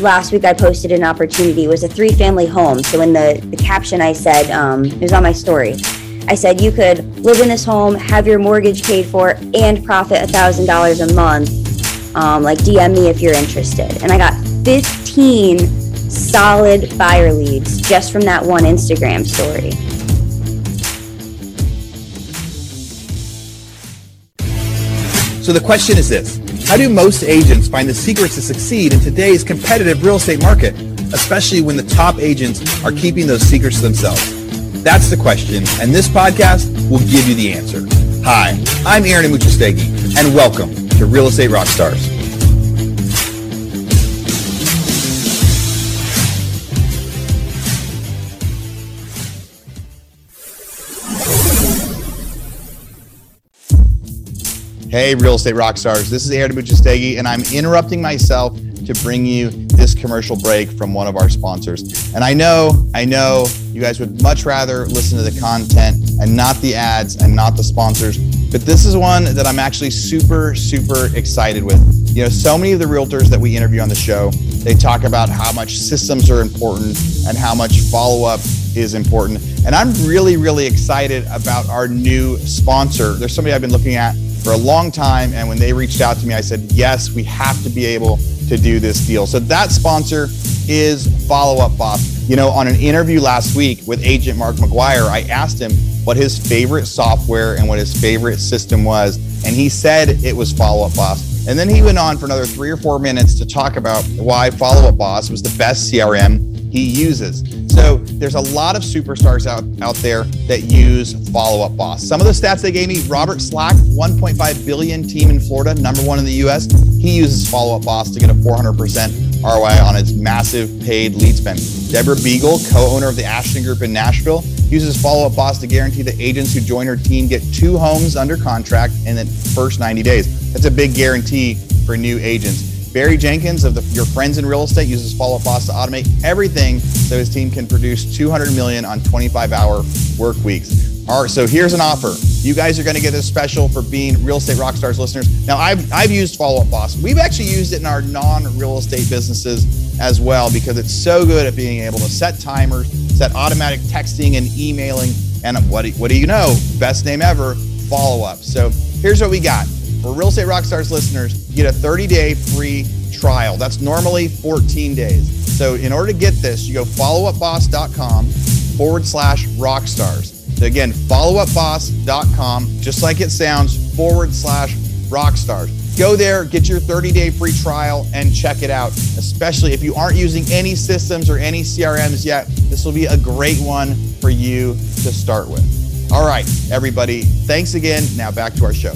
last week I posted an opportunity. It was a three family home. So in the, the caption, I said, um, it was on my story. I said, you could live in this home, have your mortgage paid for, and profit $1,000 a month. Um, like, DM me if you're interested. And I got 15 solid buyer leads just from that one Instagram story. So the question is this How do most agents find the secrets to succeed in today's competitive real estate market, especially when the top agents are keeping those secrets to themselves? That's the question, and this podcast will give you the answer. Hi, I'm Aaron Amuchastegui, and welcome to Real Estate Rockstars. Hey, Real Estate rock stars, This is Aaron Amuchastegui, and I'm interrupting myself to bring you this commercial break from one of our sponsors. And I know, I know you guys would much rather listen to the content and not the ads and not the sponsors, but this is one that I'm actually super, super excited with. You know, so many of the realtors that we interview on the show, they talk about how much systems are important and how much follow up is important. And I'm really, really excited about our new sponsor. There's somebody I've been looking at for a long time. And when they reached out to me, I said, yes, we have to be able to do this deal. So that sponsor is Follow Up Boss. You know, on an interview last week with agent Mark McGuire, I asked him what his favorite software and what his favorite system was. And he said it was Follow Up Boss. And then he went on for another three or four minutes to talk about why Follow Up Boss was the best CRM he uses. So there's a lot of superstars out, out there that use Follow Up Boss. Some of the stats they gave me Robert Slack, 1.5 billion team in Florida, number one in the US. He uses Follow Up Boss to get a 400% ROI on its massive paid lead spend. Deborah Beagle, co owner of the Ashton Group in Nashville, uses Follow Up Boss to guarantee that agents who join her team get two homes under contract in the first 90 days. That's a big guarantee for new agents. Barry Jenkins of the, Your Friends in Real Estate uses Follow Boss to automate everything so his team can produce 200 million on 25 hour work weeks. All right, so here's an offer. You guys are going to get this special for being Real Estate Rockstars listeners. Now, I've, I've used Follow Up Boss. We've actually used it in our non real estate businesses as well because it's so good at being able to set timers, set automatic texting and emailing. And what do, what do you know? Best name ever, Follow Up. So here's what we got. For Real Estate Rockstars listeners, you get a 30 day free trial. That's normally 14 days. So in order to get this, you go followupboss.com forward slash rockstars. So again, followupboss.com, just like it sounds, forward slash rockstars. Go there, get your 30 day free trial, and check it out. Especially if you aren't using any systems or any CRMs yet, this will be a great one for you to start with. All right, everybody, thanks again. Now back to our show.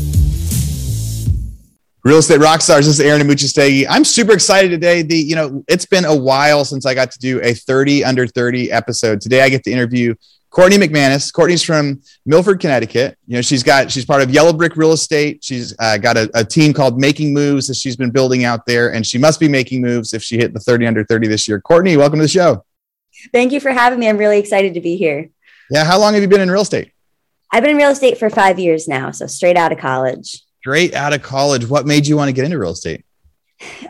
Real Estate Rock Stars. This is Aaron Amuchastegui. I'm super excited today. The you know it's been a while since I got to do a 30 under 30 episode. Today I get to interview Courtney McManus. Courtney's from Milford, Connecticut. You know she's got she's part of Yellow Brick Real Estate. She's uh, got a, a, team called Making Moves that she's been building out there, and she must be making moves if she hit the 30 under 30 this year. Courtney, welcome to the show. Thank you for having me. I'm really excited to be here. Yeah, how long have you been in real estate? I've been in real estate for five years now, so straight out of college straight out of college. What made you want to get into real estate?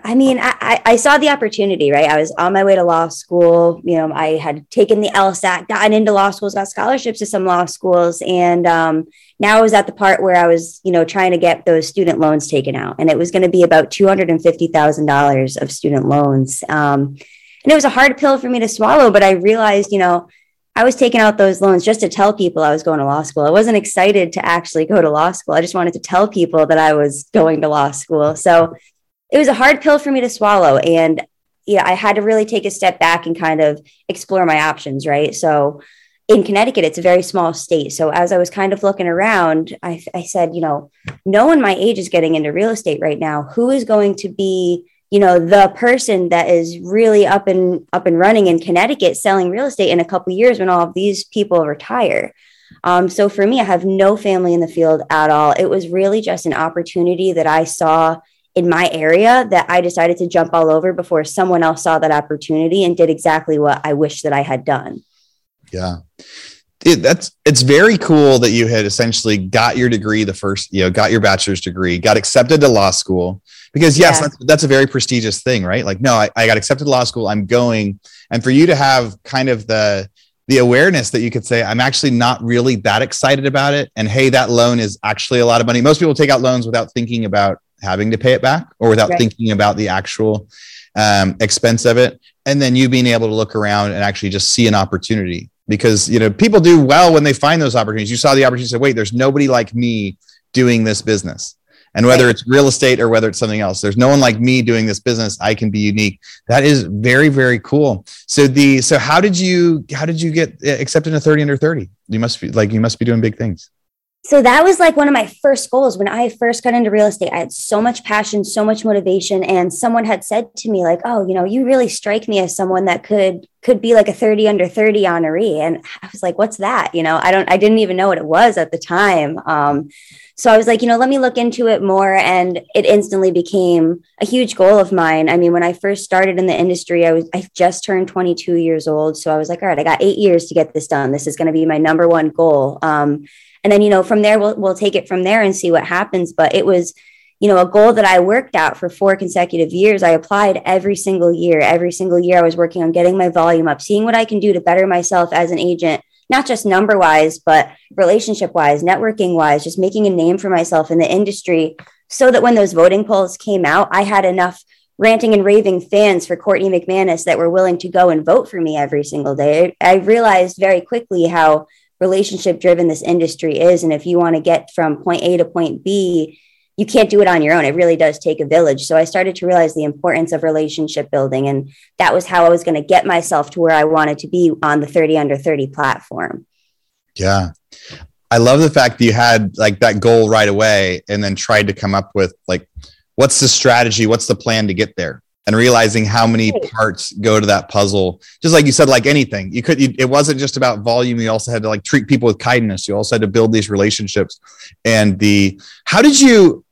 I mean, I, I saw the opportunity, right? I was on my way to law school. You know, I had taken the LSAT, gotten into law schools, got scholarships to some law schools. And um, now I was at the part where I was, you know, trying to get those student loans taken out. And it was going to be about $250,000 of student loans. Um, and it was a hard pill for me to swallow, but I realized, you know, I was taking out those loans just to tell people I was going to law school. I wasn't excited to actually go to law school. I just wanted to tell people that I was going to law school. So it was a hard pill for me to swallow. And yeah, I had to really take a step back and kind of explore my options, right? So in Connecticut, it's a very small state. So as I was kind of looking around, I, I said, you know, no one my age is getting into real estate right now. Who is going to be you know the person that is really up and up and running in connecticut selling real estate in a couple years when all of these people retire. Um, so for me i have no family in the field at all. It was really just an opportunity that i saw in my area that i decided to jump all over before someone else saw that opportunity and did exactly what i wish that i had done. Yeah it, that's it's very cool that you had essentially got your degree the first you know got your bachelor's degree got accepted to law school. Because yes yeah. that's, that's, a very prestigious thing right? Like no I, I got accepted to law school i'm going. And for you to have kind of the the awareness that you could say i'm actually not really that excited about it and hey that loan is actually a lot of money. Most people take out loans without thinking about having to pay it back or without right. thinking about the actual um, expense of it. And then you being able to look around and actually just see an opportunity because you know people do well when they find those opportunities. You saw the opportunity, say, "Wait, there's nobody like me doing this business." And whether it's real estate or whether it's something else, there's no one like me doing this business. I can be unique. That is very, very cool. So the so how did you how did you get accepted to 30 under 30? You must be like you must be doing big things so that was like one of my first goals. When i first got into real estate i had so much passion so much motivation and someone had said to me like oh you know you really strike me as someone that could could be like a 30 under 30 honoree. And i was like what's that? You know i don't i didn't even know what it was at the time. Um, so i was like you know let me look into it more. And it instantly became a huge goal of mine. I mean when i first started in the industry i was i just turned 22 years old. So i was like all right i got eight years to get this done. This is going to be my number one goal. Um, and then you know from there we'll we'll take it from there and see what happens. But it was you know a goal that i worked out for four consecutive years. I applied every single year. Every single year i was working on getting my volume up seeing what i can do to better myself as an agent not just number wise but relationship wise networking wise just making a name for myself in the industry so that when those voting polls came out i had enough ranting and raving fans for courtney mcmanus that were willing to go and vote for me every single day. I realized very quickly how relationship driven this industry is. And if you want to get from point A to point B, you can't do it on your own. It really does take a village. So I started to realize the importance of relationship building. And that was how I was going to get myself to where I wanted to be on the 30 under 30 platform. Yeah. I love the fact that you had like that goal right away and then tried to come up with like, what's the strategy? What's the plan to get there? And realizing how many parts go to that puzzle. Just like you said like anything you could you, it wasn't just about volume. You also had to like treat people with kindness. You also had to build these relationships. And the how did you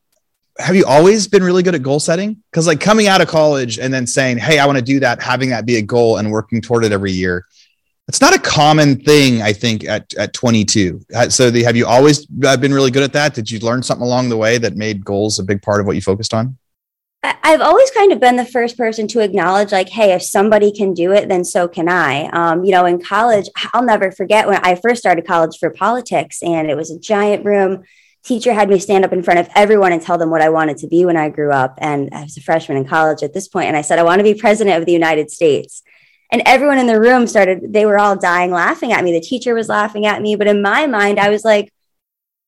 have you always been really good at goal setting? Because like coming out of college and then saying hey i want to do that having that be a goal and working toward it every year it's not a common thing i think at, at 22 so the, have you always uh, been really good at that? Did you learn something along the way that made goals a big part of what you focused on I've always kind of been the first person to acknowledge, like, hey, if somebody can do it, then so can I. Um, you know, in college, I'll never forget when I first started college for politics, and it was a giant room. Teacher had me stand up in front of everyone and tell them what I wanted to be when I grew up. And I was a freshman in college at this point, and I said, I want to be president of the United States. And everyone in the room started, they were all dying laughing at me. The teacher was laughing at me. But in my mind, I was like,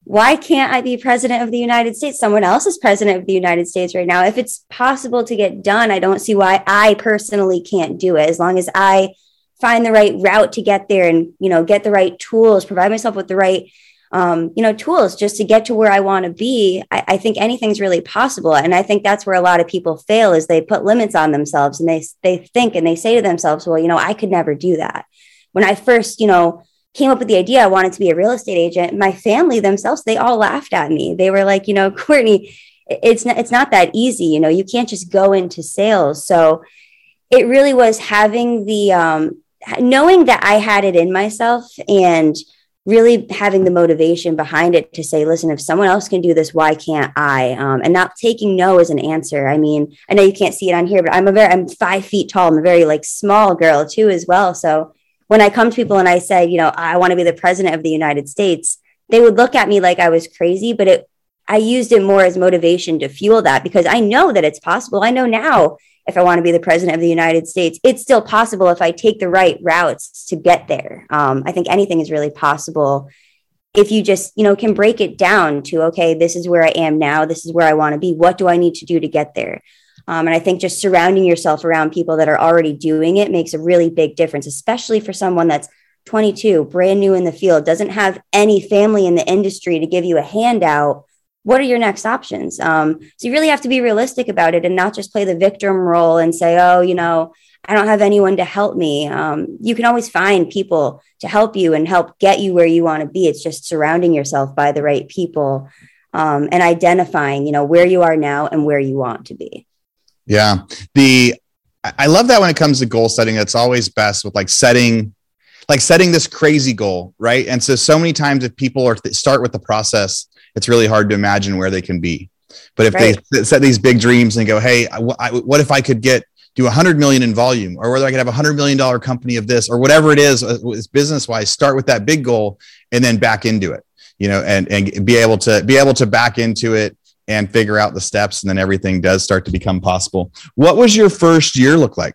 why can't I be president of the United States? Someone else is president of the United States right now. If it's possible to get done, I don't see why I personally can't do it. As long as I find the right route to get there and, you know, get the right tools, provide myself with the right, um, you know, tools just to get to where I want to be, I, I think anything's really possible. And I think that's where a lot of people fail is they put limits on themselves and they, they think and they say to themselves, well, you know, I could never do that. When I first, you know, came up with the idea I wanted to be a real estate agent, my family themselves, they all laughed at me. They were like, you know, Courtney, it's not, it's not that easy. You know, you can't just go into sales. So it really was having the, um, knowing that I had it in myself and really having the motivation behind it to say, listen, if someone else can do this, why can't I? Um, and not taking no as an answer. I mean, I know you can't see it on here, but I'm a very, I'm five feet tall. I'm a very like small girl too, as well. So when I come to people and I say, you know, I want to be the president of the United States, they would look at me like I was crazy, but it I used it more as motivation to fuel that because I know that it's possible. I know now if I want to be the president of the United States, it's still possible if I take the right routes to get there. Um, I think anything is really possible if you just you know can break it down to okay, this is where I am now, this is where I want to be. What do I need to do to get there? Um, and I think just surrounding yourself around people that are already doing it makes a really big difference, especially for someone that's 22, brand new in the field, doesn't have any family in the industry to give you a handout. What are your next options? Um, so you really have to be realistic about it and not just play the victim role and say, oh, you know, I don't have anyone to help me. Um, you can always find people to help you and help get you where you want to be. It's just surrounding yourself by the right people um, and identifying, you know, where you are now and where you want to be. Yeah. The I love that when it comes to goal setting, it's always best with like setting like setting this crazy goal, right? And so so many times if people are th- start with the process, it's really hard to imagine where they can be. But if right. they set these big dreams and go, "Hey, I, I, what if I could get do 100 million in volume or whether I could have a 100 million dollar company of this or whatever it is, uh, business wise, start with that big goal and then back into it, you know, and and be able to be able to back into it and figure out the steps and then everything does start to become possible. What was your first year look like?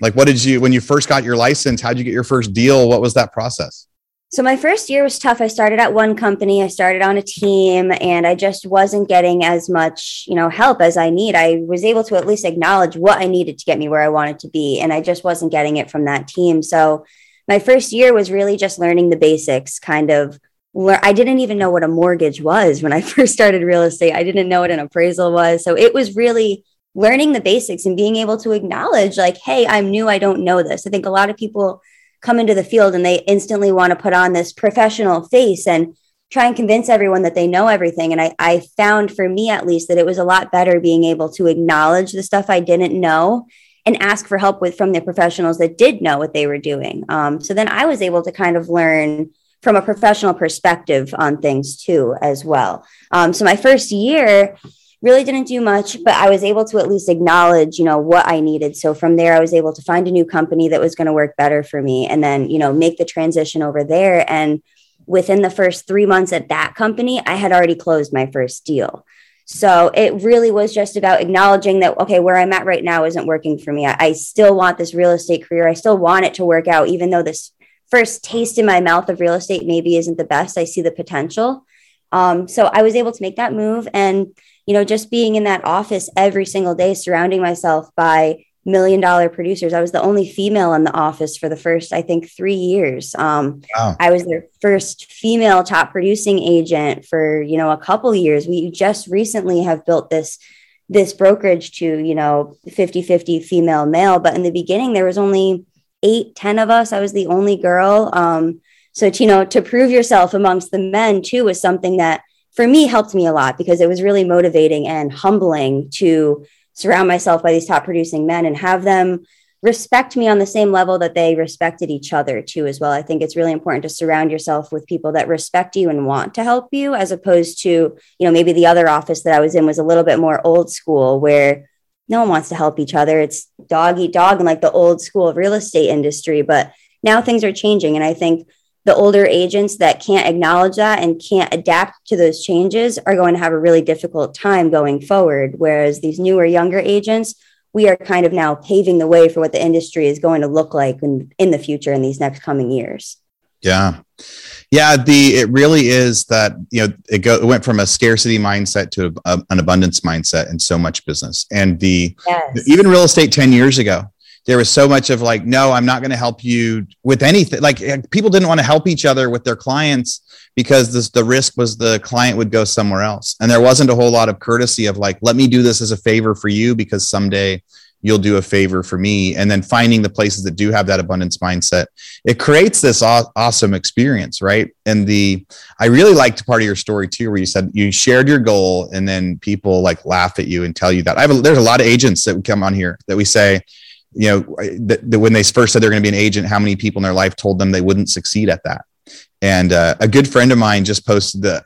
Like, what did you, when you first got your license, how did you get your first deal? What was that process? So my first year was tough. I started at one company, I started on a team, and I just wasn't getting as much, you know, help as I need. I was able to at least acknowledge what I needed to get me where I wanted to be, and I just wasn't getting it from that team. So my first year was really just learning the basics, kind of I didn't even know what a mortgage was when I first started real estate. I didn't know what an appraisal was. So it was really learning the basics and being able to acknowledge like hey i'm new i don't know this i think a lot of people come into the field and they instantly want to put on this professional face and try and convince everyone that they know everything and I, I found for me at least that it was a lot better being able to acknowledge the stuff i didn't know and ask for help with from the professionals that did know what they were doing um, so then i was able to kind of learn from a professional perspective on things too as well um, so my first year really didn't do much, but I was able to at least acknowledge, you know, what I needed. So from there, I was able to find a new company that was going to work better for me and then, you know, make the transition over there. And within the first three months at that company, I had already closed my first deal. So it really was just about acknowledging that, okay, where I'm at right now isn't working for me. I, I still want this real estate career. I still want it to work out, even though this first taste in my mouth of real estate maybe isn't the best. I see the potential. Um, so I was able to make that move and you know, just being in that office every single day, surrounding myself by million dollar producers. I was the only female in the office for the first, I think, three years. Um, wow. I was their first female top producing agent for, you know, a couple years. We just recently have built this this brokerage to you know 50 50 female male but in the beginning there was only eight ten of us i was the only girl. Um, so to, you know to prove yourself amongst the men too was something that for me helped me a lot because it was really motivating and humbling to surround myself by these top producing men and have them respect me on the same level that they respected each other too as well. I think it's really important to surround yourself with people that respect you and want to help you as opposed to you know maybe the other office that i was in was a little bit more old school where no one wants to help each other it's dog eat dog and like the old school real estate industry but now things are changing and i think the older agents that can't acknowledge that and can't adapt to those changes are going to have a really difficult time going forward. Whereas these newer, younger agents, we are kind of now paving the way for what the industry is going to look like in, in the future in these next coming years. Yeah. Yeah, the it really is that you know it, go, it went from a scarcity mindset to a, an abundance mindset in so much business, and the yes. even real estate ten years ago, there was so much of like, no, I'm not going to help you with anything. Like eh, people didn't want to help each other with their clients because this, the risk was the client would go somewhere else. And there wasn't a whole lot of courtesy of like, let me do this as a favor for you because someday you'll do a favor for me. And then finding the places that do have that abundance mindset, it creates this aw- awesome experience, right? And the, I really liked part of your story too, where you said you shared your goal and then people like laugh at you and tell you that. I have a, there's a lot of agents that come on here that we say, you know, that, that when they first said they're going to be an agent, how many people in their life told them they wouldn't succeed at that? And uh, a good friend of mine just posted the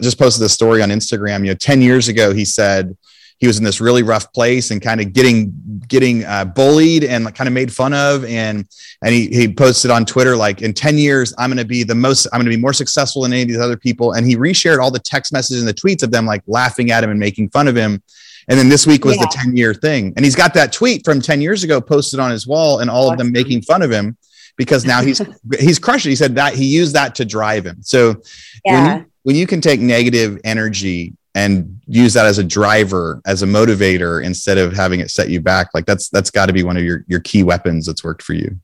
just posted the story on Instagram. You know, ten years ago, he said he was in this really rough place and kind of getting getting uh, bullied and kind of made fun of and and he, he posted on twitter like in 10 years i'm going to be the most i'm going to be more successful than any of these other people and he reshared all the text messages and the tweets of them like laughing at him and making fun of him and then this week was yeah. the 10 year thing. And he's got that tweet from 10 years ago posted on his wall and all of them making fun of him because now he's he's crushed it. He said that he used that to drive him. So yeah. when, you, when you can take negative energy and use that as a driver, as a motivator, instead of having it set you back, like that's that's got to be one of your your key weapons that's worked for you.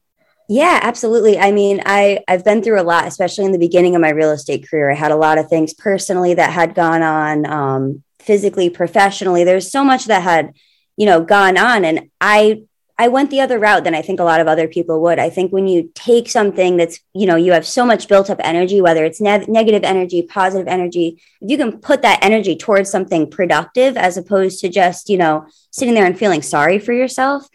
Yeah, absolutely. I mean, I I've been through a lot, especially in the beginning of my real estate career. I had a lot of things personally that had gone on. Um, physically, professionally. There's so much that had, you know, gone on. And I I went the other route than I think a lot of other people would. I think when you take something that's, you know, you have so much built up energy, whether it's ne- negative energy, positive energy, if you can put that energy towards something productive as opposed to just, you know, sitting there and feeling sorry for yourself,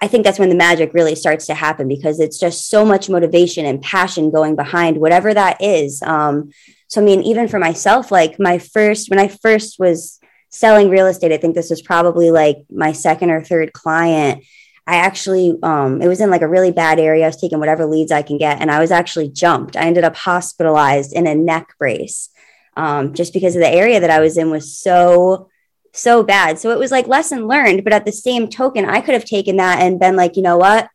I think that's when the magic really starts to happen because it's just so much motivation and passion going behind whatever that is. Um, so, I mean, even for myself, like my first, when I first was selling real estate, I think this was probably like my second or third client. I actually, um, it was in like a really bad area. I was taking whatever leads I can get, and I was actually jumped. I ended up hospitalized in a neck brace um, just because of the area that I was in was so so bad. So it was like lesson learned. But at the same token, I could have taken that and been like, you know what?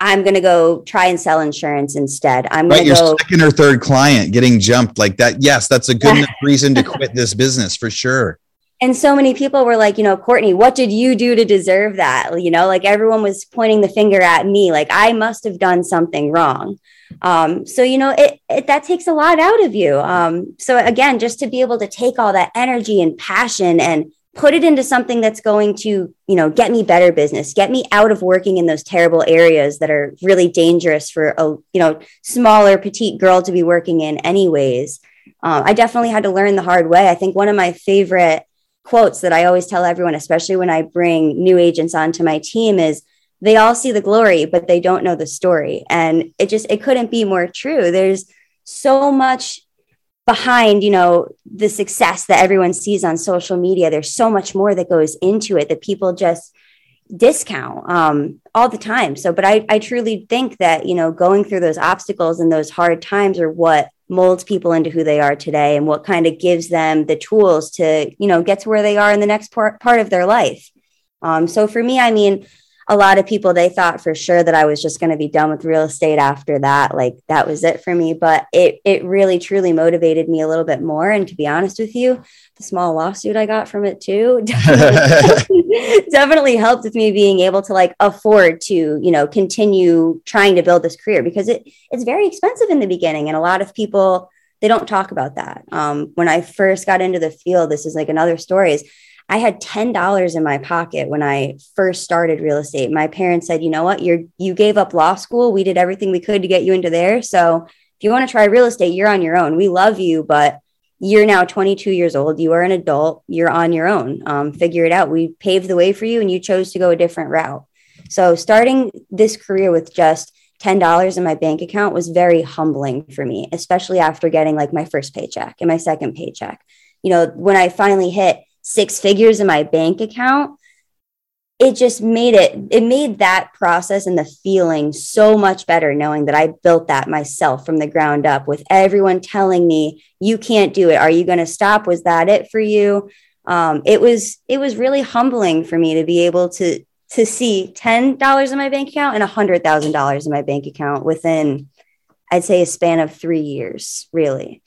I'm going to go try and sell insurance instead. I'm right, going to go. Your second or third client getting jumped like that. Yes, that's a good yeah. reason to quit this business for sure. And so many people were like, you know, Courtney, what did you do to deserve that? You know, like everyone was pointing the finger at me, like I must have done something wrong. Um, so you know, it, it that takes a lot out of you. Um, so again, just to be able to take all that energy and passion and put it into something that's going to you know get me better business get me out of working in those terrible areas that are really dangerous for a you know smaller petite girl to be working in anyways um, i definitely had to learn the hard way i think one of my favorite quotes that i always tell everyone especially when i bring new agents onto my team is they all see the glory but they don't know the story. And it just it couldn't be more true. There's so much behind you know the success that everyone sees on social media. There's so much more that goes into it that people just discount um, all the time. So but I, I truly think that you know going through those obstacles and those hard times are what molds people into who they are today and what kind of gives them the tools to you know get to where they are in the next part, part of their life. Um, so for me i mean a lot of people they thought for sure that I was just going to be done with real estate after that. Like that was it for me but it it really truly motivated me a little bit more. And to be honest with you the small lawsuit I got from it too definitely, helped with me being able to like afford to you know continue trying to build this career because it it's very expensive in the beginning and a lot of people they don't talk about that um, when I first got into the field this is like another story is I had $10 in my pocket when I first started real estate. My parents said, you know what, you're you gave up law school. We did everything we could to get you into there. So if you want to try real estate, you're on your own. We love you, but you're now 22 years old. You are an adult. You're on your own. Um, figure it out. We paved the way for you and you chose to go a different route. So starting this career with just $10 in my bank account was very humbling for me, especially after getting like my first paycheck and my second paycheck. You know, when I finally hit six figures in my bank account it just made it it made that process and the feeling so much better knowing that i built that myself from the ground up with everyone telling me you can't do it. Are you going to stop? Was that it for you? Um, it was it was really humbling for me to be able to to see $10 in my bank account and $100000 in my bank account within i'd say a span of three years really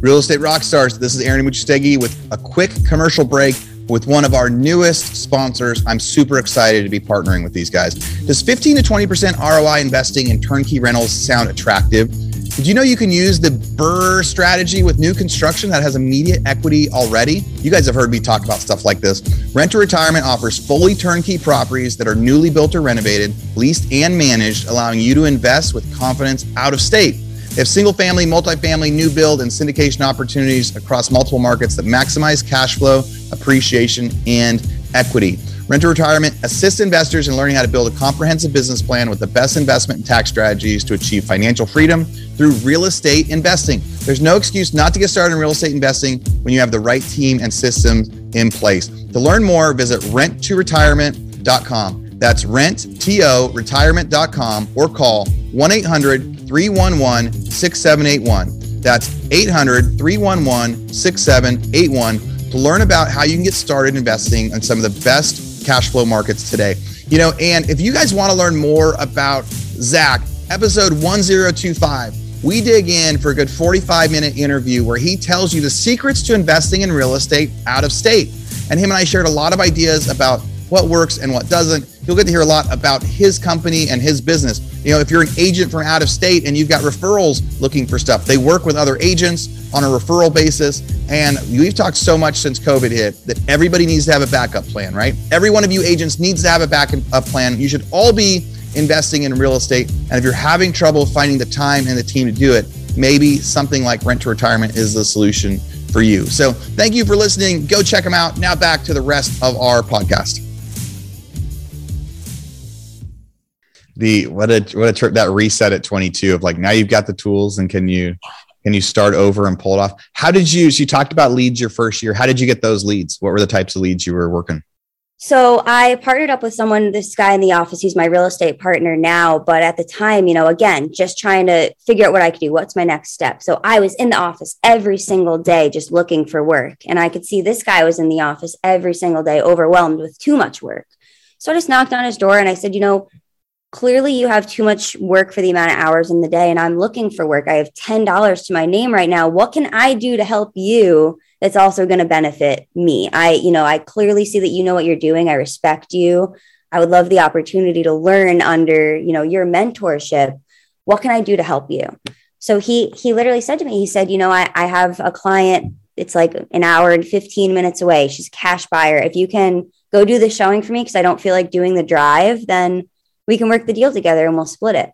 Real Estate rock stars. This is Aaron Amuchastegui with a quick commercial break with one of our newest sponsors. I'm super excited to be partnering with these guys. Does 15 to 20% ROI investing in turnkey rentals sound attractive? Did you know you can use the BRRRR strategy with new construction that has immediate equity already? You guys have heard me talk about stuff like this. Rent to Retirement offers fully turnkey properties that are newly built or renovated, leased, and managed, allowing you to invest with confidence out of state. Have single family, multifamily, new build, and syndication opportunities across multiple markets that maximize cash flow, appreciation, and equity. Rent to Retirement assists investors in learning how to build a comprehensive business plan with the best investment and tax strategies to achieve financial freedom through real estate investing. There's no excuse not to get started in real estate investing when you have the right team and systems in place. To learn more, visit renttoretirement.com. That's renttoretirement.com or call 1 800 311 6781. That's 800 311 6781 to learn about how you can get started investing in some of the best cash flow markets today. You know, and if you guys want to learn more about Zach, episode 1025, we dig in for a good 45 minute interview where he tells you the secrets to investing in real estate out of state. And him and I shared a lot of ideas about what works and what doesn't. You'll get to hear a lot about his company and his business. You know, if you're an agent from out of state and you've got referrals looking for stuff, they work with other agents on a referral basis. And we've talked so much since COVID hit that everybody needs to have a backup plan, right? Every one of you agents needs to have a backup plan. You should all be investing in real estate. And if you're having trouble finding the time and the team to do it, maybe something like rent to retirement is the solution for you. So thank you for listening. Go check them out. Now back to the rest of our podcast. The what a what a trip that reset at 22 of like now you've got the tools and can you can you start over and pull it off? How did you so you talked about leads your first year? How did you get those leads? What were the types of leads you were working? So I partnered up with someone, this guy in the office, he's my real estate partner now. But at the time, you know, again, just trying to figure out what I could do. What's my next step? So I was in the office every single day, just looking for work. And I could see this guy was in the office every single day, overwhelmed with too much work. So I just knocked on his door and I said, you know, clearly you have too much work for the amount of hours in the day and I'm looking for work. I have $10 to my name right now. What can I do to help you that's also going to benefit me? I, you know, I clearly see that you know what you're doing. I respect you. I would love the opportunity to learn under, you know, your mentorship. What can I do to help you? So he he literally said to me, he said, you know, I, I have a client, it's like an hour and 15 minutes away. She's a cash buyer. If you can go do the showing for me because I don't feel like doing the drive, then we can work the deal together and we'll split it.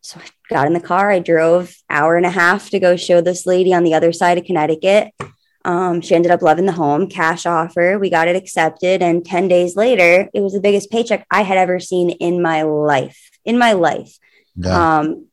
So I got in the car. I drove hour and a half to go show this lady on the other side of Connecticut. Um, she ended up loving the home, cash offer. We got it accepted. And 10 days later, it was the biggest paycheck I had ever seen in my life. In my life. Yeah. Um,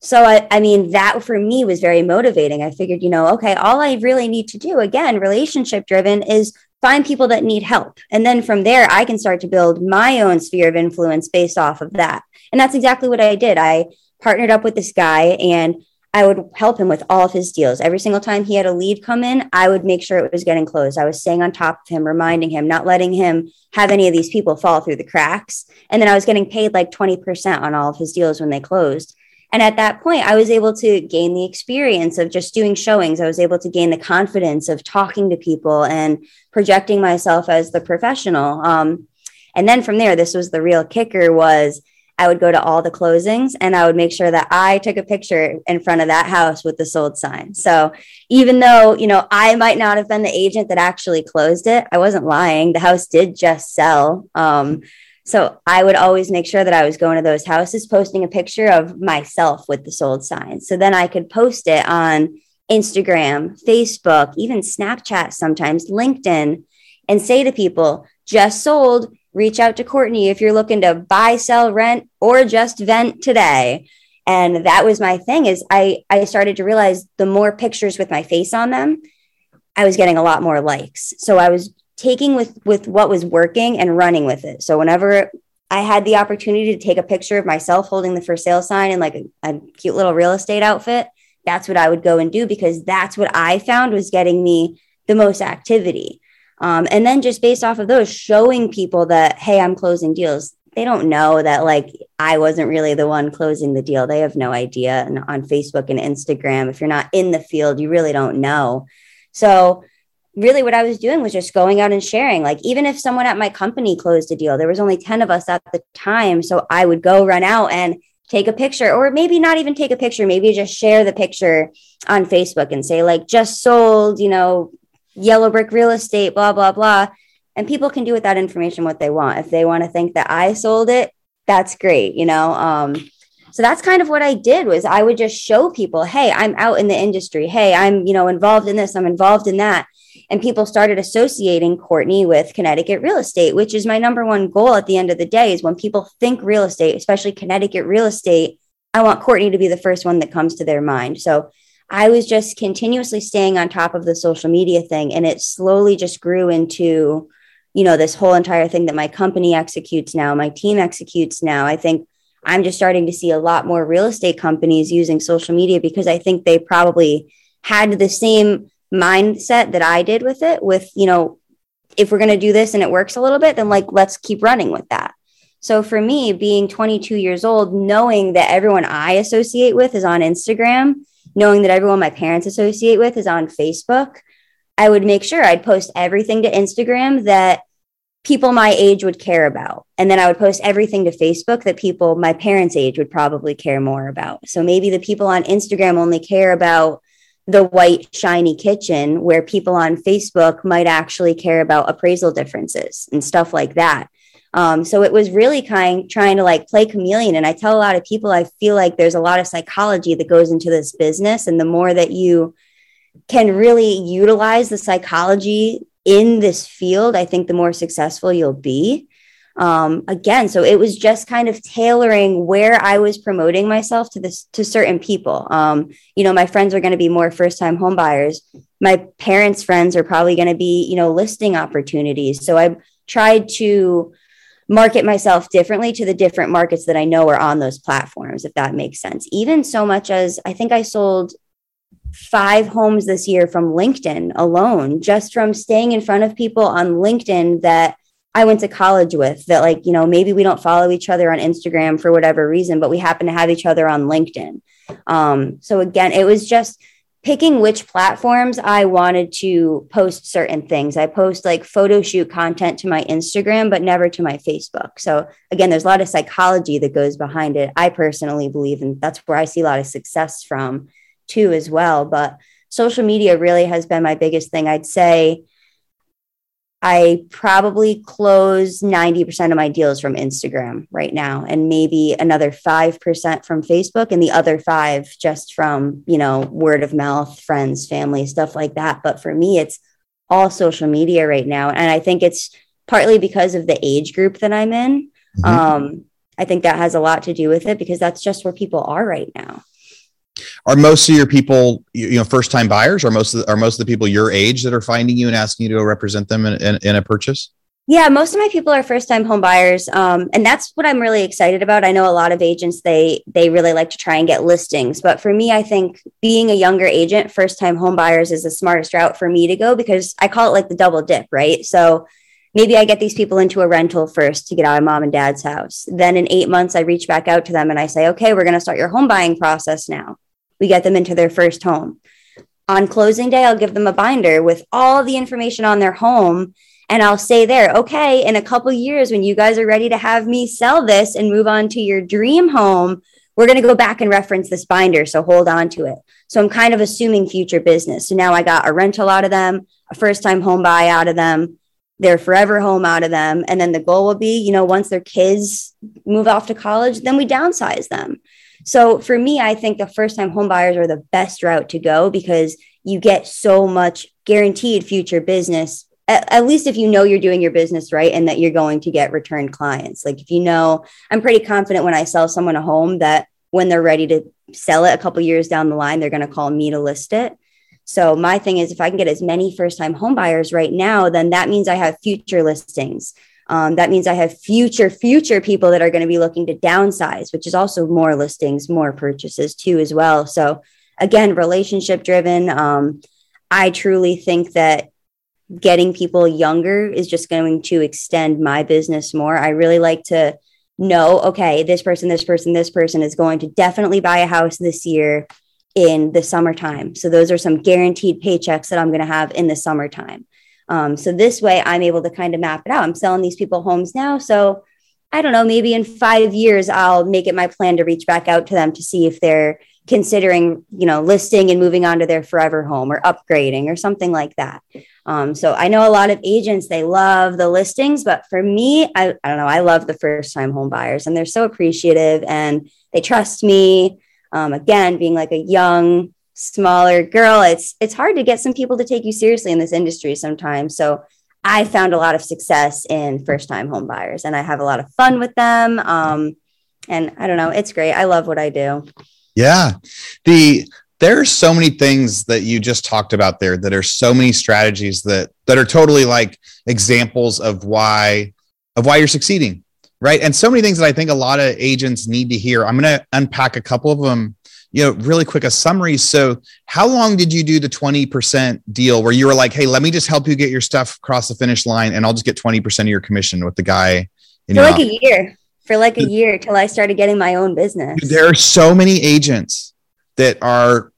so I, I mean, that for me was very motivating. I figured, you know, okay, all I really need to do, again, relationship driven, is find people that need help. And then from there, I can start to build my own sphere of influence based off of that. And that's exactly what I did. I partnered up with this guy and I would help him with all of his deals. Every single time he had a lead come in, I would make sure it was getting closed. I was staying on top of him, reminding him, not letting him have any of these people fall through the cracks. And then I was getting paid like 20% on all of his deals when they closed. And at that point, I was able to gain the experience of just doing showings. I was able to gain the confidence of talking to people and projecting myself as the professional. Um, and then from there, this was the real kicker was I would go to all the closings and I would make sure that I took a picture in front of that house with the sold sign. So even though, you know, I might not have been the agent that actually closed it, I wasn't lying. The house did just sell. Um, so I would always make sure that I was going to those houses, posting a picture of myself with the sold sign. So then I could post it on Instagram, Facebook, even Snapchat sometimes, LinkedIn, and say to people, just sold, reach out to Courtney if you're looking to buy, sell, rent, or just vent today. And that was my thing is I, I started to realize the more pictures with my face on them, I was getting a lot more likes. So I was taking with with what was working and running with it. So whenever I had the opportunity to take a picture of myself holding the for sale sign in like a, a cute little real estate outfit, that's what I would go and do because that's what I found was getting me the most activity. Um, and then just based off of those, showing people that, hey, I'm closing deals. They don't know that like I wasn't really the one closing the deal. They have no idea. And on Facebook and Instagram, if you're not in the field, you really don't know. So really what I was doing was just going out and sharing. Like, even if someone at my company closed a deal, there was only 10 of us at the time. So I would go run out and take a picture, or maybe not even take a picture, maybe just share the picture on Facebook and say, like, just sold, you know, yellow brick real estate, blah, blah, blah. And people can do with that information what they want. If they want to think that I sold it, that's great, you know. Um, so that's kind of what I did was I would just show people, hey, I'm out in the industry. Hey, I'm, you know, involved in this, I'm involved in that and people started associating Courtney with Connecticut real estate, which is my number one goal at the end of the day is when people think real estate, especially Connecticut real estate, I want Courtney to be the first one that comes to their mind. So I was just continuously staying on top of the social media thing and it slowly just grew into you know this whole entire thing that my company executes now, my team executes now. I think I'm just starting to see a lot more real estate companies using social media because I think they probably had the same mindset that I did with it with, you know, if we're going to do this and it works a little bit, then like, let's keep running with that. So for me, being 22 years old, knowing that everyone I associate with is on Instagram, knowing that everyone my parents associate with is on Facebook, I would make sure I'd post everything to Instagram that people my age would care about. And then I would post everything to Facebook that people my parents' age would probably care more about. So maybe the people on Instagram only care about the white shiny kitchen where people on Facebook might actually care about appraisal differences and stuff like that. Um, so it was really kind trying to like play chameleon. And I tell a lot of people, I feel like there's a lot of psychology that goes into this business. And the more that you can really utilize the psychology in this field, I think the more successful you'll be. Um, again, so it was just kind of tailoring where I was promoting myself to this to certain people. Um, you know, my friends are going to be more first time homebuyers. My parents' friends are probably going to be, you know, listing opportunities. So I tried to market myself differently to the different markets that I know are on those platforms, if that makes sense. Even so much as I think I sold five homes this year from LinkedIn alone, just from staying in front of people on LinkedIn that I went to college with that, like, you know, maybe we don't follow each other on Instagram for whatever reason, but we happen to have each other on LinkedIn. Um, so again, it was just picking which platforms I wanted to post certain things. I post like photo shoot content to my Instagram, but never to my Facebook. So again, there's a lot of psychology that goes behind it. I personally believe, and that's where I see a lot of success from too, as well. But social media really has been my biggest thing. I'd say I probably close 90% of my deals from Instagram right now and maybe another 5% from Facebook and the other 5 just from, you know, word of mouth, friends, family, stuff like that. But for me it's all social media right now and I think it's partly because of the age group that I'm in. Mm-hmm. Um, I think that has a lot to do with it because that's just where people are right now are most of your people you know first time buyers? Or most of the, are most of the people your age that are finding you and asking you to represent them in, in, in a purchase? Yeah most of my people are first time home buyers um, and that's what i'm really excited about. I know a lot of agents they they really like to try and get listings but for me i think being a younger agent first time home buyers is the smartest route for me to go because i call it like the double dip right? So maybe I get these people into a rental first to get out of mom and dad's house. Then in eight months, I reach back out to them and I say, okay, we're going to start your home buying process now we get them into their first home. On closing day, I'll give them a binder with all the information on their home. And I'll say there, okay, in a couple years, when you guys are ready to have me sell this and move on to your dream home, we're going to go back and reference this binder. So hold on to it. So I'm kind of assuming future business. So now I got a rental out of them, a first time home buy out of them, their forever home out of them. And then the goal will be, you know, once their kids move off to college, then we downsize them. So for me, I think the first time home buyers are the best route to go because you get so much guaranteed future business. At, at, least if you know you're doing your business right and that you're going to get return clients. Like if you know, I'm pretty confident when I sell someone a home that when they're ready to sell it a couple years down the line, they're going to call me to list it. So my thing is if I can get as many first time home buyers right now, then that means I have future listings. Um, that means I have future, future people that are going to be looking to downsize, which is also more listings, more purchases too, as well. So, again, relationship driven. Um, I truly think that getting people younger is just going to extend my business more. I really like to know, okay, this person, this person, this person is going to definitely buy a house this year in the summertime. So, those are some guaranteed paychecks that I'm going to have in the summertime. Um, so this way I'm able to kind of map it out. I'm selling these people homes now. So I don't know, maybe in five years, I'll make it my plan to reach back out to them to see if they're considering, you know, listing and moving on to their forever home or upgrading or something like that. Um, so I know a lot of agents, they love the listings, but for me, I, I don't know, I love the first time home buyers and they're so appreciative and they trust me. Um, again, being like a young, smaller girl, it's it's hard to get some people to take you seriously in this industry sometimes. So I found a lot of success in first time home buyers and I have a lot of fun with them. Um, and I don't know, it's great. I love what I do. Yeah. The there are so many things that you just talked about there that are so many strategies that that are totally like examples of why of why you're succeeding right and so many things that i think a lot of agents need to hear i'm going to unpack a couple of them you know, really quick, a summary. So, how long did you do the 20% deal where you were like, hey, let me just help you get your stuff across the finish line and I'll just get 20% of your commission with the guy? For like a year, for like a year till I started getting my own business. There are so many agents that are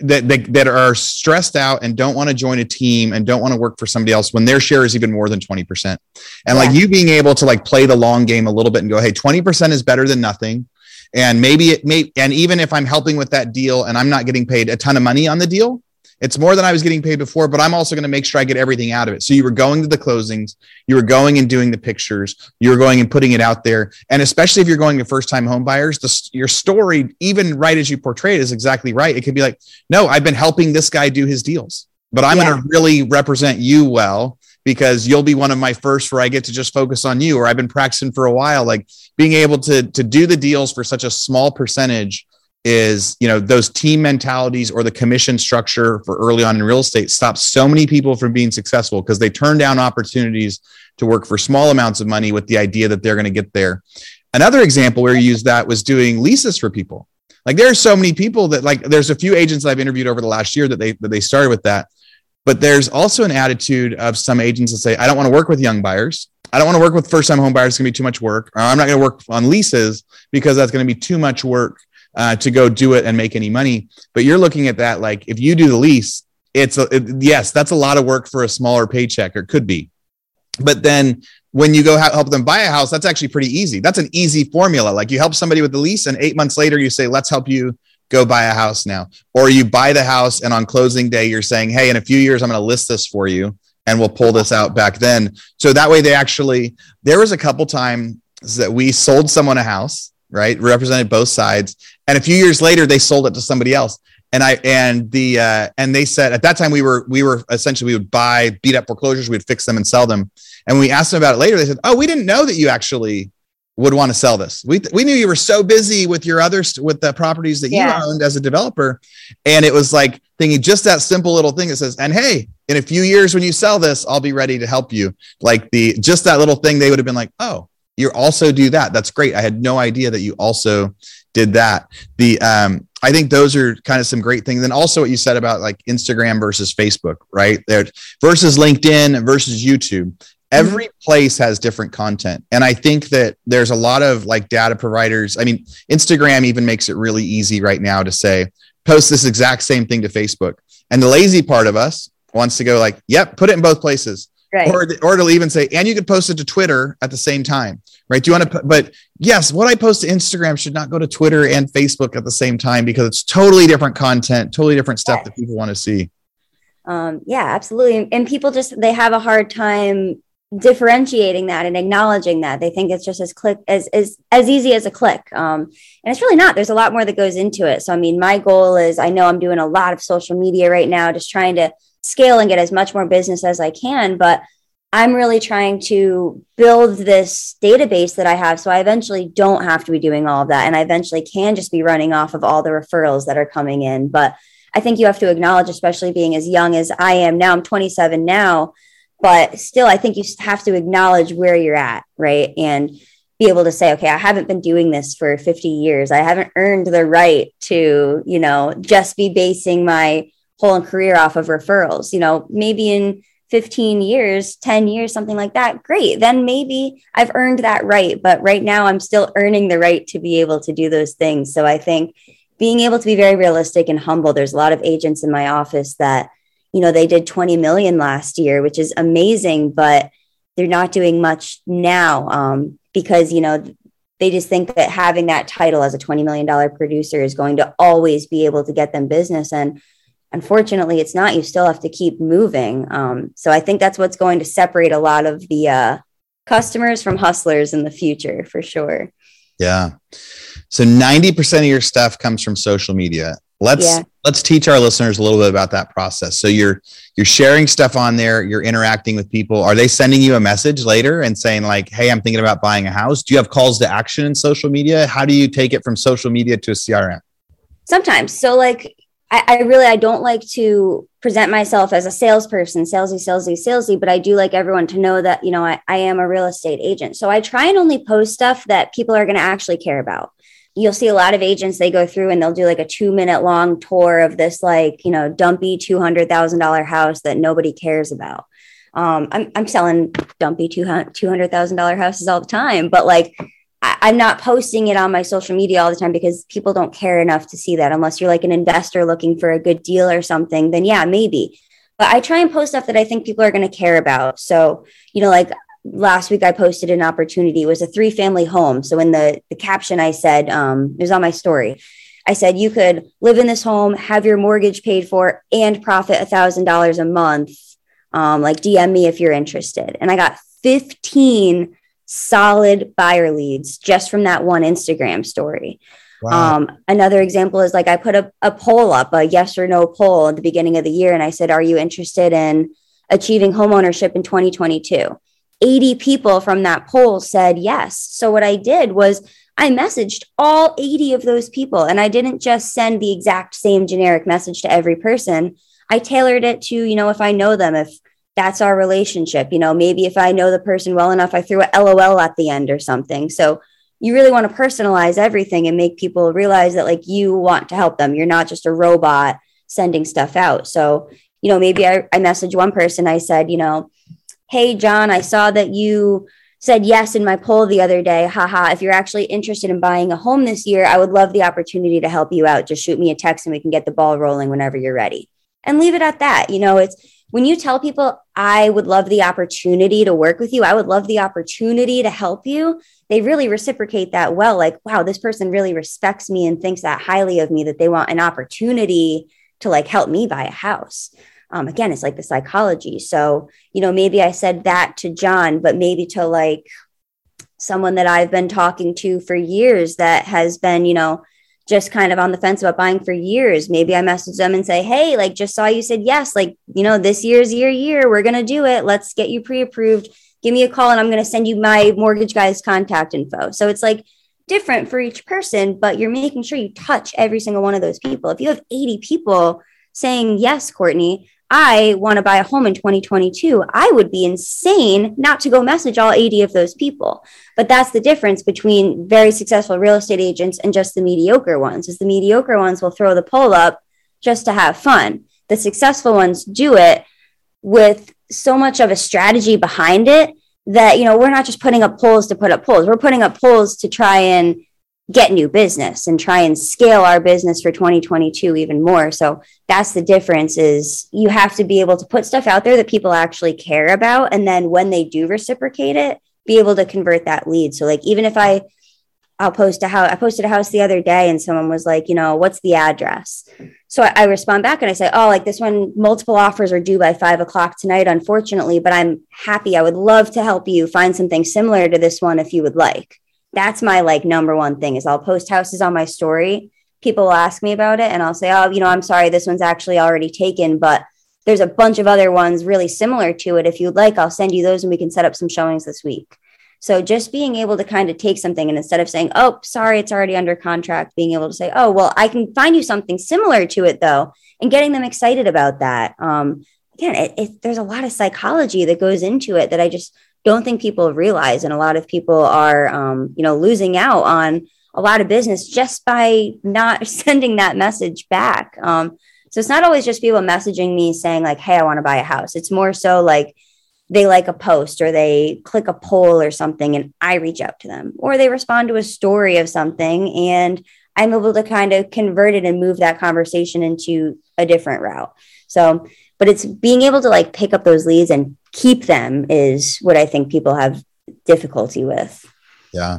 that, that, that are stressed out and don't want to join a team and don't want to work for somebody else when their share is even more than 20%. And yeah. like you being able to like play the long game a little bit and go, hey, 20% is better than nothing and maybe it may and even if i'm helping with that deal and i'm not getting paid a ton of money on the deal It's more than I was getting paid before, but I'm also going to make sure I get everything out of it. So you were going to the closings, you were going and doing the pictures, you were going and putting it out there. And especially if you're going to first time home buyers, the, your story, even right as you portray it, is exactly right. It could be like, no, I've been helping this guy do his deals, but I'm yeah. going to really represent you well because you'll be one of my first where I get to just focus on you, or I've been practicing for a while. Like being able to, to do the deals for such a small percentage is you know those team mentalities or the commission structure for early on in real estate stops so many people from being successful because they turn down opportunities to work for small amounts of money with the idea that they're going to get there. Another example where you use that was doing leases for people. Like there are so many people that like there's a few agents that i've interviewed over the last year that they that they started with that but there's also an attitude of some agents that say i don't want to work with young buyers I don't want to work with first time home buyers. It's going to be too much work. Or I'm not going to work on leases because that's going to be too much work uh, to go do it and make any money. But you're looking at that like if you do the lease, it's a, it, yes, that's a lot of work for a smaller paycheck, or could be. But then when you go help them buy a house, that's actually pretty easy. That's an easy formula. Like you help somebody with the lease, and eight months later, you say, "Let's help you go buy a house now." Or you buy the house, and on closing day, you're saying, "Hey, in a few years, I'm going to list this for you." and we'll pull this out back then. So that way they actually there was a couple times that we sold someone a house right? Represented both sides. And a few years later, they sold it to somebody else. And I and the uh, and they said at that time we were we were essentially we would buy beat up foreclosures, we'd fix them and sell them. And we asked them about it later. They said, "Oh, we didn't know that you actually would want to sell this. We we knew you were so busy with your others with the properties that yeah. you owned as a developer, and it was like thinking just that simple little thing that says, and hey, in a few years when you sell this, I'll be ready to help you. Like the just that little thing, they would have been like, oh, you also do that. That's great. I had no idea that you also did that. The um, I think those are kind of some great things. And also what you said about like Instagram versus Facebook, right? There versus LinkedIn versus YouTube. Every place has different content. And I think that there's a lot of like data providers. I mean, Instagram even makes it really easy right now to say, post this exact same thing to Facebook. And the lazy part of us wants to go like, yep, put it in both places. Right. Or, or it'll even say, and you could post it to Twitter at the same time, right? Do you want to, but yes, what I post to Instagram should not go to Twitter and Facebook at the same time because it's totally different content, totally different stuff that people want to see. Um, yeah, absolutely. And people just, they have a hard time differentiating that and acknowledging that they think it's just as click as as as easy as a click um and it's really not there's a lot more that goes into it so i mean my goal is i know i'm doing a lot of social media right now just trying to scale and get as much more business as I can. But I'm really trying to build this database that I have so I eventually don't have to be doing all of that. And I eventually can just be running off of all the referrals that are coming in. But I think you have to acknowledge, especially being as young as I am now, I'm 27 now, but still, I think you have to acknowledge where you're at, right? And be able to say, okay, I haven't been doing this for 50 years. I haven't earned the right to, you know, just be basing my whole career off of referrals. You know, maybe in 15 years, 10 years, something like that, great. Then maybe I've earned that right. But right now, I'm still earning the right to be able to do those things. So I think being able to be very realistic and humble, there's a lot of agents in my office that, you know, they did 20 million last year, which is amazing, but they're not doing much now um, because, you know, they just think that having that title as a $20 million producer is going to always be able to get them business. And unfortunately it's not. You still have to keep moving. Um, so i think that's what's going to separate a lot of the uh, customers from hustlers in the future for sure. Yeah. So 90% of your stuff comes from social media let's yeah. let's teach our listeners a little bit about that process so you're you're sharing stuff on there you're interacting with people are they sending you a message later and saying like hey i'm thinking about buying a house do you have calls to action in social media how do you take it from social media to a crm sometimes so like I, I, really I don't like to present myself as a salesperson, salesy, salesy, salesy, but I do like everyone to know that, you know, I, I am a real estate agent. So I try and only post stuff that people are going to actually care about. You'll see a lot of agents, they go through and they'll do like a two minute long tour of this, like, you know, dumpy $200,000 house that nobody cares about. Um, I'm, I'm selling dumpy $200,000 houses all the time, but like I, am not posting it on my social media all the time because people don't care enough to see that unless you're like an investor looking for a good deal or something, then yeah, maybe. But I try and post stuff that I think people are going to care about. So, you know, like last week I posted an opportunity. It was a three family home. So in the, the caption I said, um, it was on my story. I said, you could live in this home, have your mortgage paid for, and profit a thousand dollars a month. Um, like DM me if you're interested. And I got 15 solid buyer leads just from that one Instagram story. Wow. Um, another example is like I put a, a poll up, a yes or no poll at the beginning of the year, and I said, Are you interested in achieving homeownership in 2022? 80 people from that poll said yes. So what I did was I messaged all 80 of those people, and I didn't just send the exact same generic message to every person. I tailored it to, you know, if I know them, if that's our relationship, you know, maybe if I know the person well enough, I threw a LOL at the end or something. So you really want to personalize everything and make people realize that like you want to help them. You're not just a robot sending stuff out. So, you know, maybe I, I messaged one person, I said, you know, hey, John, I saw that you said yes in my poll the other day. Haha. If you're actually interested in buying a home this year, I would love the opportunity to help you out. Just shoot me a text and we can get the ball rolling whenever you're ready. And leave it at that. You know, it's when you tell people, I would love the opportunity to work with you, I would love the opportunity to help you, they really reciprocate that well. Like, wow, this person really respects me and thinks that highly of me that they want an opportunity to like help me buy a house. Um, again, it's like the psychology. So, you know, maybe I said that to John, but maybe to like someone that I've been talking to for years that has been, you know, just kind of on the fence about buying for years. Maybe I message them and say, Hey, like just saw you said yes, like, you know, this year's your year. We're gonna do it. Let's get you pre-approved. Give me a call and I'm gonna send you my mortgage guy's contact info. So it's like different for each person, but you're making sure you touch every single one of those people. If you have 80 people saying yes, Courtney, I want to buy a home in 2022, I would be insane not to go message all 80 of those people. But that's the difference between very successful real estate agents and just the mediocre ones. Is the mediocre ones will throw the poll up just to have fun. The successful ones do it with so much of a strategy behind it that you know we're not just putting up polls to put up polls. We're putting up polls to try and get new business and try and scale our business for 2022 even more. So that's the difference is you have to be able to put stuff out there that people actually care about. And then when they do reciprocate it be able to convert that lead. So like even if i i'll post a house i posted a house the other day and someone was like you know what's the address? So I, I respond back and i say oh like this one multiple offers are due by five o'clock tonight unfortunately but i'm happy. I would love to help you find something similar to this one if you would like that's my like number one thing is I'll post houses on my story. People will ask me about it and I'll say, oh, you know, I'm sorry, this one's actually already taken, but there's a bunch of other ones really similar to it. If you'd like, I'll send you those and we can set up some showings this week. So just being able to kind of take something and instead of saying, oh, sorry, it's already under contract, being able to say, oh, well, I can find you something similar to it though, and getting them excited about that. Um, again, it, it, there's a lot of psychology that goes into it that I just don't think people realize. And a lot of people are, um, you know, losing out on a lot of business just by not sending that message back. Um, so it's not always just people messaging me saying, like, hey, I want to buy a house. It's more so like they like a post or they click a poll or something and I reach out to them, or they respond to a story of something and I'm able to kind of convert it and move that conversation into a different route. So, but it's being able to like pick up those leads and keep them is what I think people have difficulty with. Yeah.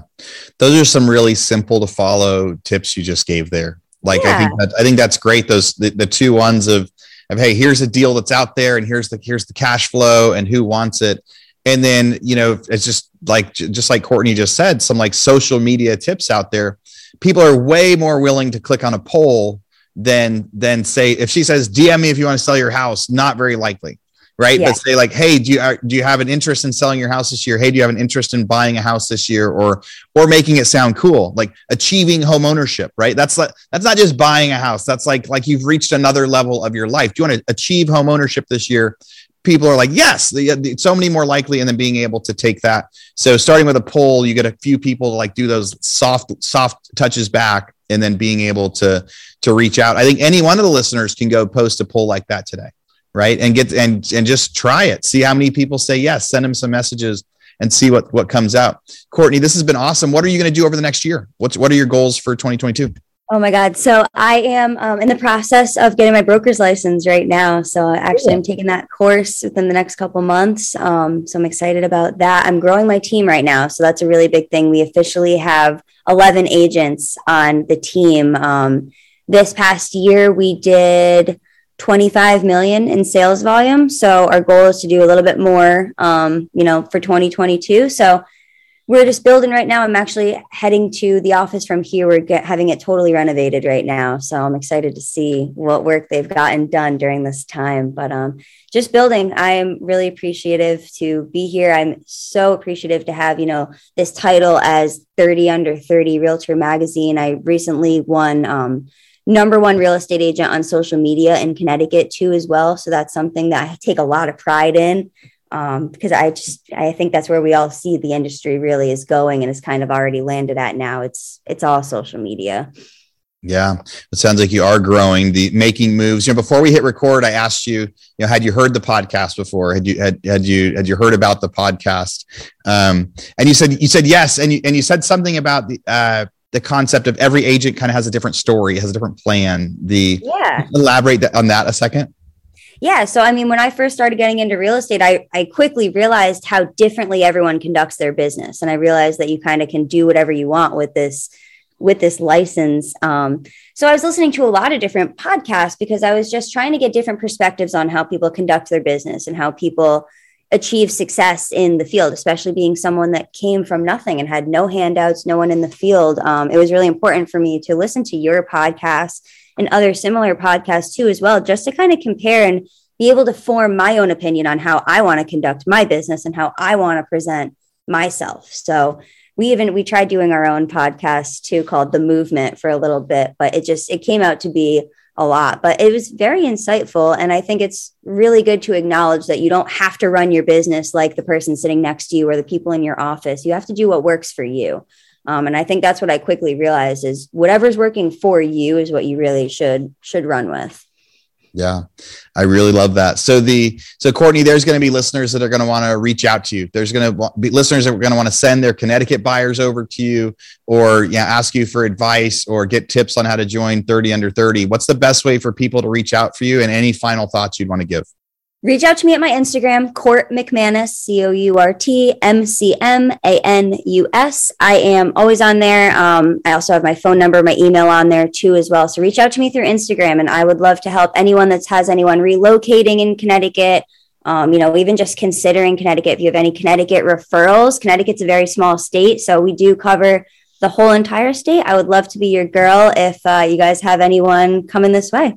Those are some really simple to follow tips you just gave there. Like yeah. I think that, I think that's great. Those the, the two ones of of hey, here's a deal that's out there and here's the here's the cash flow and who wants it. And then, you know, it's just like just like Courtney just said, some like social media tips out there. People are way more willing to click on a poll than than say if she says DM me if you want to sell your house, not very likely right? But say like, hey, do you are, do you have an interest in selling your house this year? Hey, do you have an interest in buying a house this year, or or making it sound cool, like achieving home ownership, right? That's like that's not just buying a house. That's like like you've reached another level of your life. Do you want to achieve home ownership this year? People are like, yes, the, uh, the, so many more likely, and then being able to take that. So starting with a poll, you get a few people to like do those soft soft touches back, and then being able to to reach out. I think any one of the listeners can go post a poll like that today right? And get and and just try it. See how many people say yes. Send them some messages and see what what comes out. Courtney, this has been awesome. What are you going to do over the next year? What's what are your goals for 2022? Oh my God. So I am um, in the process of getting my broker's license right now. So actually, I'm taking that course within the next couple months. Um, so I'm excited about that. I'm growing my team right now. So that's a really big thing. We officially have 11 agents on the team. Um, this past year, we did 25 million in sales volume. So our goal is to do a little bit more, um, you know, for 2022. So we're just building right now. I'm actually heading to the office from here. We're get, having it totally renovated right now. So I'm excited to see what work they've gotten done during this time. But um, just building, I'm really appreciative to be here. I'm so appreciative to have, you know, this title as 30 under 30 Realtor Magazine. I recently won um, number one real estate agent on social media in Connecticut too, as well. So that's something that I take a lot of pride in um, because I just I think that's where we all see the industry really is going and is kind of already landed at now. It's it's all social media. Yeah, it sounds like you are growing, the making moves. You know, before we hit record, I asked you, you know, had you heard the podcast before? Had you had had you had you heard about the podcast? Um, and you said you said yes, and you and you said something about the uh, the concept of every agent kind of has a different story, has a different plan. The yeah, elaborate on that a second. Yeah. So, I mean, when I first started getting into real estate, I, I quickly realized how differently everyone conducts their business. And I realized that you kind of can do whatever you want with this with this license. Um, so I was listening to a lot of different podcasts because I was just trying to get different perspectives on how people conduct their business and how people achieve success in the field, especially being someone that came from nothing and had no handouts, no one in the field. Um, it was really important for me to listen to your podcast and other similar podcasts too, as well, just to kind of compare and be able to form my own opinion on how I want to conduct my business and how I want to present myself. So we even we tried doing our own podcast too called the movement for a little bit but it just it came out to be a lot but it was very insightful. And i think it's really good to acknowledge that you don't have to run your business like the person sitting next to you or the people in your office. You have to do what works for you. Um, and I think that's what I quickly realized is whatever's working for you is what you really should should run with. Yeah, I really love that. So the so Courtney, there's going to be listeners that are going to want to reach out to you. There's going to be listeners that are going to want to send their Connecticut buyers over to you, or yeah, ask you for advice or get tips on how to join 30 under 30. What's the best way for people to reach out for you? And any final thoughts you'd want to give? Reach out to me at my Instagram, Court McManus, C O U R T M C M A N U S. I am always on there. Um, I also have my phone number, my email on there too, as well. So reach out to me through Instagram, and I would love to help anyone that has anyone relocating in Connecticut. Um, you know, even just considering Connecticut. If you have any Connecticut referrals, Connecticut's a very small state, so we do cover the whole entire state. I would love to be your girl if uh, you guys have anyone coming this way.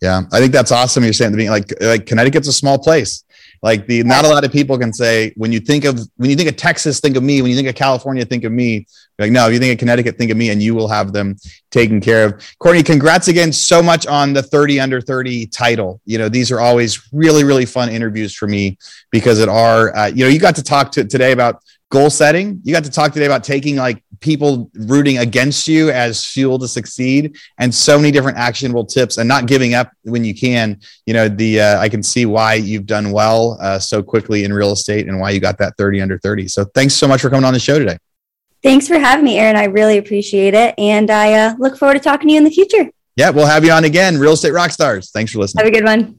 Yeah, I think that's awesome. You're saying to me like like Connecticut's a small place. Like the not a lot of people can say when you think of when you think of Texas, think of me. When you think of California, think of me. Like no, if you think of Connecticut, think of me, and you will have them taken care of. Courtney, congrats again so much on the 30 under 30 title. You know these are always really really fun interviews for me because it are uh, you know you got to talk to today about goal setting. You got to talk today about taking like people rooting against you as fuel to succeed and so many different actionable tips and not giving up when you can. You know, the uh, I can see why you've done well uh, so quickly in real estate and why you got that 30 under 30. So thanks so much for coming on the show today. Thanks for having me, Aaron. I really appreciate it. And I uh, look forward to talking to you in the future. Yeah, we'll have you on again. Real Estate Rock Stars. Thanks for listening. Have a good one.